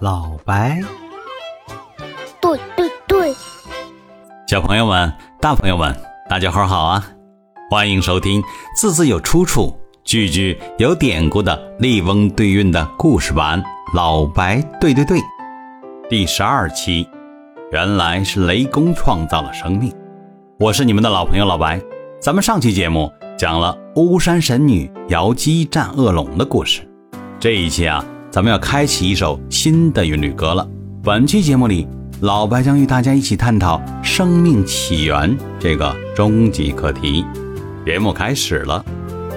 老白，对对对，小朋友们、大朋友们，大家伙好啊！欢迎收听字字有出处、句句有典故的《笠翁对韵》的故事版《老白对对对》第十二期。原来是雷公创造了生命。我是你们的老朋友老白。咱们上期节目讲了巫山神女瑶姬战恶龙的故事，这一期啊。咱们要开启一首新的韵律歌了。本期节目里，老白将与大家一起探讨生命起源这个终极课题。节目开始了，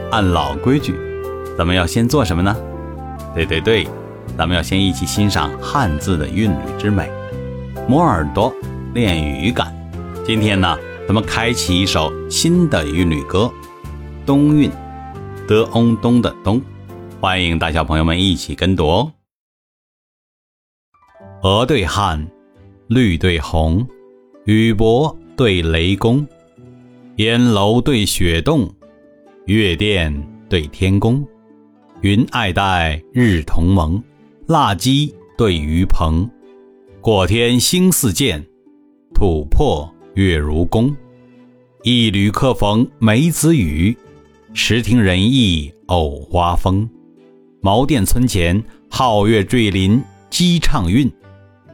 按老规矩，咱们要先做什么呢？对对对，咱们要先一起欣赏汉字的韵律之美，磨耳朵，练语感。今天呢，咱们开启一首新的韵律歌，冬韵，的翁东的冬。欢迎大小朋友们一起跟读哦。鹅对汉，绿对红，雨伯对雷公，烟楼对雪洞，月殿对天宫，云爱戴，日同盟，蜡鸡对鱼鹏，过天星似箭，土破月如弓，一缕客逢梅子雨，时听人意藕花风。茅店村前皓月坠林鸡唱韵，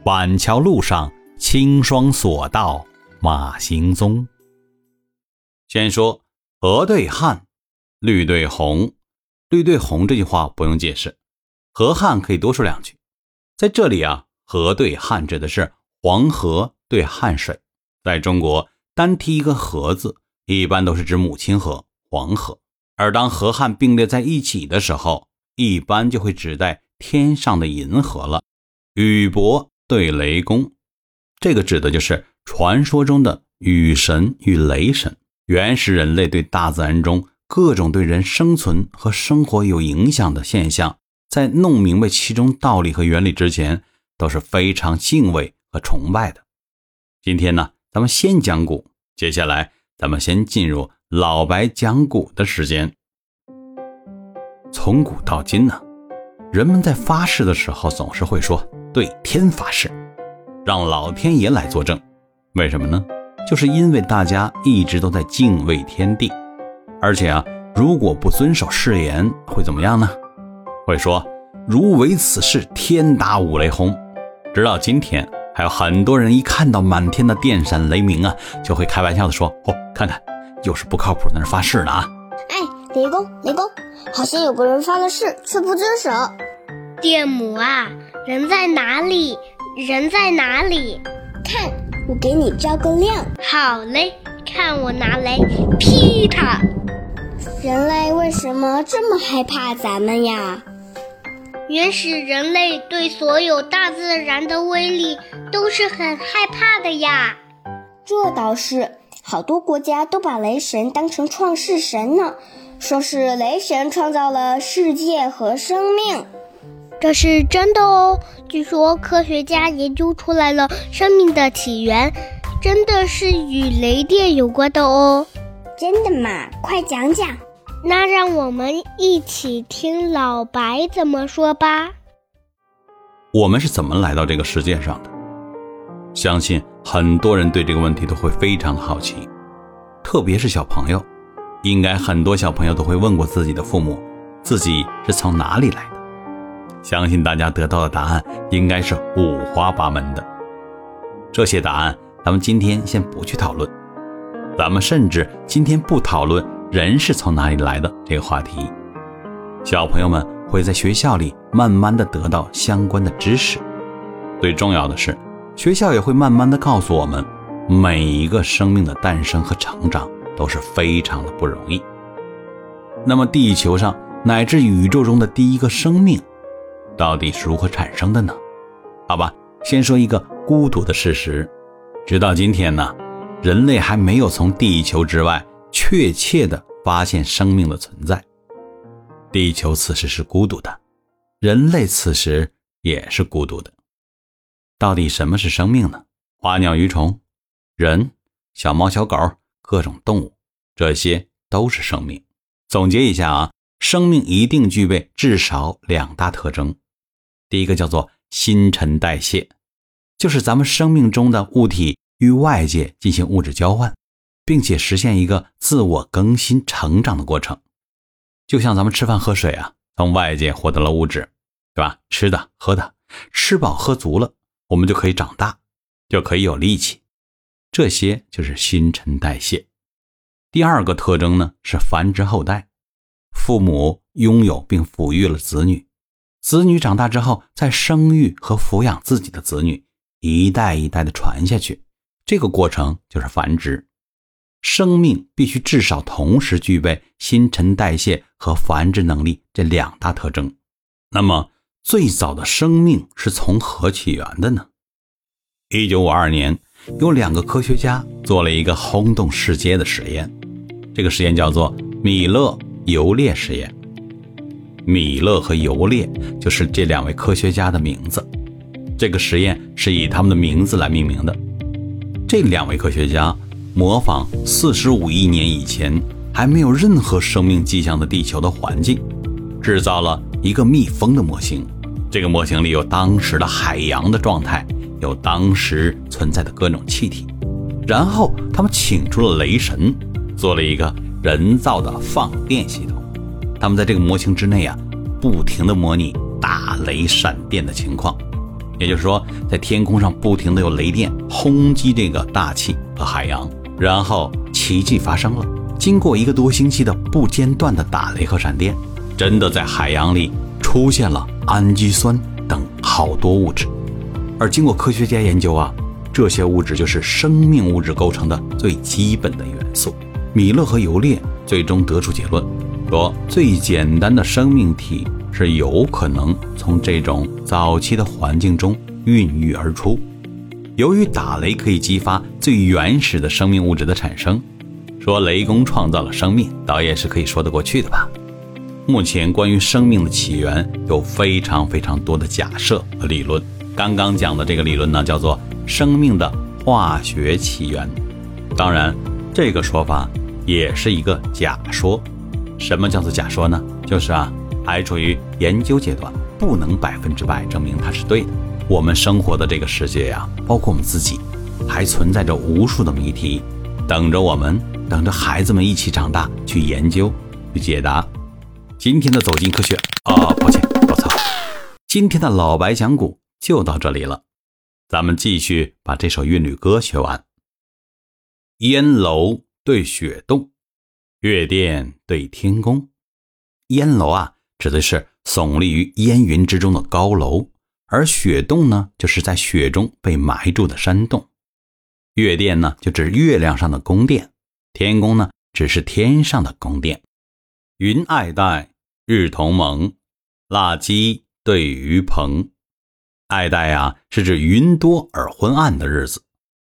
板桥路上青霜锁道马行踪。先说鹅对汉，绿对红，绿对红这句话不用解释，河汉可以多说两句。在这里啊，河对汉指的是黄河对汉水。在中国，单提一个河字，一般都是指母亲河黄河，而当河汉并列在一起的时候。一般就会指代天上的银河了。雨伯对雷公，这个指的就是传说中的雨神与雷神。原始人类对大自然中各种对人生存和生活有影响的现象，在弄明白其中道理和原理之前，都是非常敬畏和崇拜的。今天呢，咱们先讲古，接下来咱们先进入老白讲古的时间。从古到今呢，人们在发誓的时候总是会说“对天发誓”，让老天爷来作证。为什么呢？就是因为大家一直都在敬畏天地，而且啊，如果不遵守誓言，会怎么样呢？会说“如违此事，天打五雷轰”。直到今天，还有很多人一看到满天的电闪雷鸣啊，就会开玩笑的说：“哦，看看，又是不靠谱，在那发誓呢啊！”哎，雷公，雷公。好像有个人发了誓却不遵守。电母啊，人在哪里？人在哪里？看，我给你照个亮。好嘞，看我拿雷劈他！人类为什么这么害怕咱们呀？原始人类对所有大自然的威力都是很害怕的呀。这倒是，好多国家都把雷神当成创世神呢。说是雷神创造了世界和生命，这是真的哦。据说科学家研究出来了生命的起源，真的是与雷电有关的哦。真的吗？快讲讲。那让我们一起听老白怎么说吧。我们是怎么来到这个世界上的？相信很多人对这个问题都会非常的好奇，特别是小朋友。应该很多小朋友都会问过自己的父母，自己是从哪里来的？相信大家得到的答案应该是五花八门的。这些答案咱们今天先不去讨论，咱们甚至今天不讨论人是从哪里来的这个话题。小朋友们会在学校里慢慢的得到相关的知识。最重要的是，学校也会慢慢的告诉我们，每一个生命的诞生和成长。都是非常的不容易。那么，地球上乃至宇宙中的第一个生命，到底是如何产生的呢？好吧，先说一个孤独的事实：直到今天呢，人类还没有从地球之外确切的发现生命的存在。地球此时是孤独的，人类此时也是孤独的。到底什么是生命呢？花鸟鱼虫、人、小猫小狗。各种动物，这些都是生命。总结一下啊，生命一定具备至少两大特征：第一个叫做新陈代谢，就是咱们生命中的物体与外界进行物质交换，并且实现一个自我更新、成长的过程。就像咱们吃饭喝水啊，从外界获得了物质，对吧？吃的、喝的，吃饱喝足了，我们就可以长大，就可以有力气。这些就是新陈代谢。第二个特征呢是繁殖后代，父母拥有并抚育了子女，子女长大之后再生育和抚养自己的子女，一代一代的传下去，这个过程就是繁殖。生命必须至少同时具备新陈代谢和繁殖能力这两大特征。那么，最早的生命是从何起源的呢？一九五二年，有两个科学家做了一个轰动世界的实验。这个实验叫做米勒尤列实验。米勒和尤列就是这两位科学家的名字。这个实验是以他们的名字来命名的。这两位科学家模仿四十五亿年以前还没有任何生命迹象的地球的环境，制造了一个密封的模型。这个模型里有当时的海洋的状态，有当时存在的各种气体。然后他们请出了雷神。做了一个人造的放电系统，他们在这个模型之内啊，不停的模拟打雷闪电的情况，也就是说，在天空上不停的有雷电轰击这个大气和海洋，然后奇迹发生了，经过一个多星期的不间断的打雷和闪电，真的在海洋里出现了氨基酸等好多物质，而经过科学家研究啊，这些物质就是生命物质构成的最基本的元素。米勒和尤列最终得出结论，说最简单的生命体是有可能从这种早期的环境中孕育而出。由于打雷可以激发最原始的生命物质的产生，说雷公创造了生命，倒也是可以说得过去的吧。目前关于生命的起源有非常非常多的假设和理论。刚刚讲的这个理论呢，叫做生命的化学起源。当然，这个说法。也是一个假说，什么叫做假说呢？就是啊，还处于研究阶段，不能百分之百证明它是对的。我们生活的这个世界呀，包括我们自己，还存在着无数的谜题，等着我们，等着孩子们一起长大去研究、去解答。今天的走进科学啊，抱歉，搞错了。今天的老白讲古就到这里了，咱们继续把这首韵律歌学完。烟楼。对雪洞，月殿对天宫。烟楼啊，指的是耸立于烟云之中的高楼；而雪洞呢，就是在雪中被埋住的山洞。月殿呢，就指月亮上的宫殿；天宫呢，只是天上的宫殿。云爱戴，日同蒙。蜡鸡对鱼棚。爱戴啊，是指云多而昏暗的日子，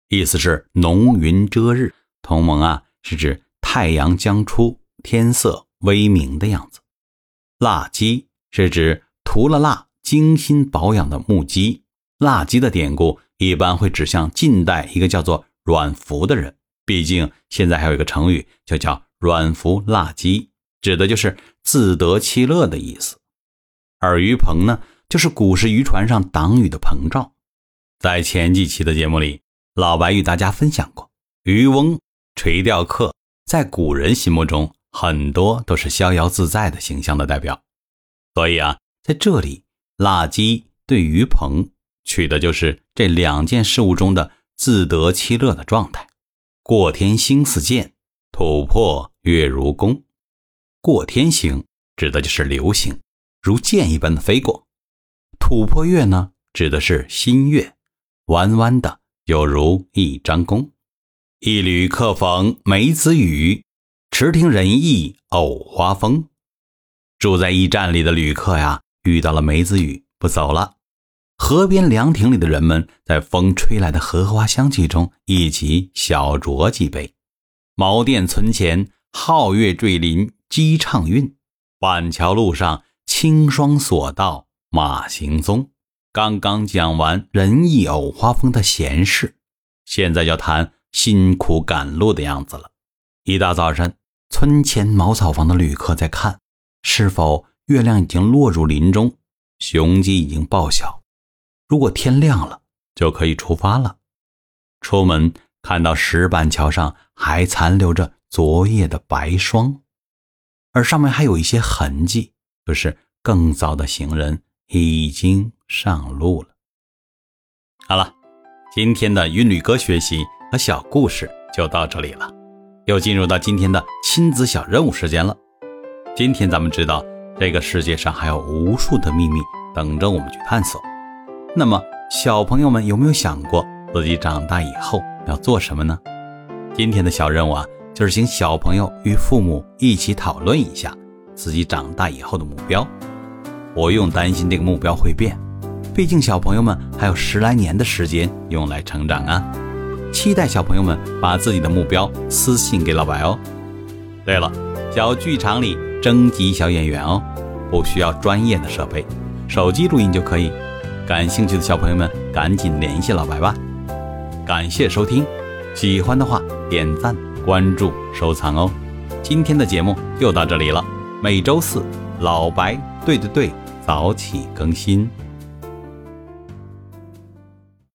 意思是浓云遮日。同盟啊。是指太阳将出，天色微明的样子。蜡鸡是指涂了蜡、精心保养的木屐。蜡鸡的典故一般会指向近代一个叫做阮福的人，毕竟现在还有一个成语就叫“阮福蜡鸡”，指的就是自得其乐的意思。而于鹏呢，就是古时渔船上挡雨的棚罩。在前几期的节目里，老白与大家分享过渔翁。垂钓客在古人心目中很多都是逍遥自在的形象的代表，所以啊，在这里蜡鸡对鱼棚取的就是这两件事物中的自得其乐的状态。过天星似箭，吐破月如弓。过天星指的就是流星，如箭一般的飞过；吐破月呢，指的是新月，弯弯的，有如一张弓。一缕客逢梅子雨，池亭人意藕花风。住在驿站里的旅客呀，遇到了梅子雨，不走了。河边凉亭里的人们，在风吹来的荷花香气中，一起小酌几杯。茅店村前皓月坠林鸡唱韵，板桥路上青霜锁道马行踪。刚刚讲完仁义藕花风的闲事，现在要谈。辛苦赶路的样子了。一大早晨，村前茅草房的旅客在看，是否月亮已经落入林中。雄鸡已经报晓，如果天亮了，就可以出发了。出门看到石板桥上还残留着昨夜的白霜，而上面还有一些痕迹，就是更早的行人已经上路了。好了，今天的韵律歌学习和小故事就到这里了，又进入到今天的亲子小任务时间了。今天咱们知道。这个世界上还有无数的秘密等着我们去探索。那么，小朋友们有没有想过自己长大以后要做什么呢？今天的小任务啊，就是请小朋友与父母一起讨论一下自己长大以后的目标。不用担心这个目标会变，毕竟小朋友们还有十来年的时间用来成长啊。期待小朋友们把自己的目标私信给老白哦。对了，小剧场里。征集小演员哦，不需要专业的设备，手机录音就可以。感兴趣的小朋友们，赶紧联系老白吧。感谢收听，喜欢的话点赞、关注、收藏哦。今天的节目就到这里了，每周四老白对对对早起更新。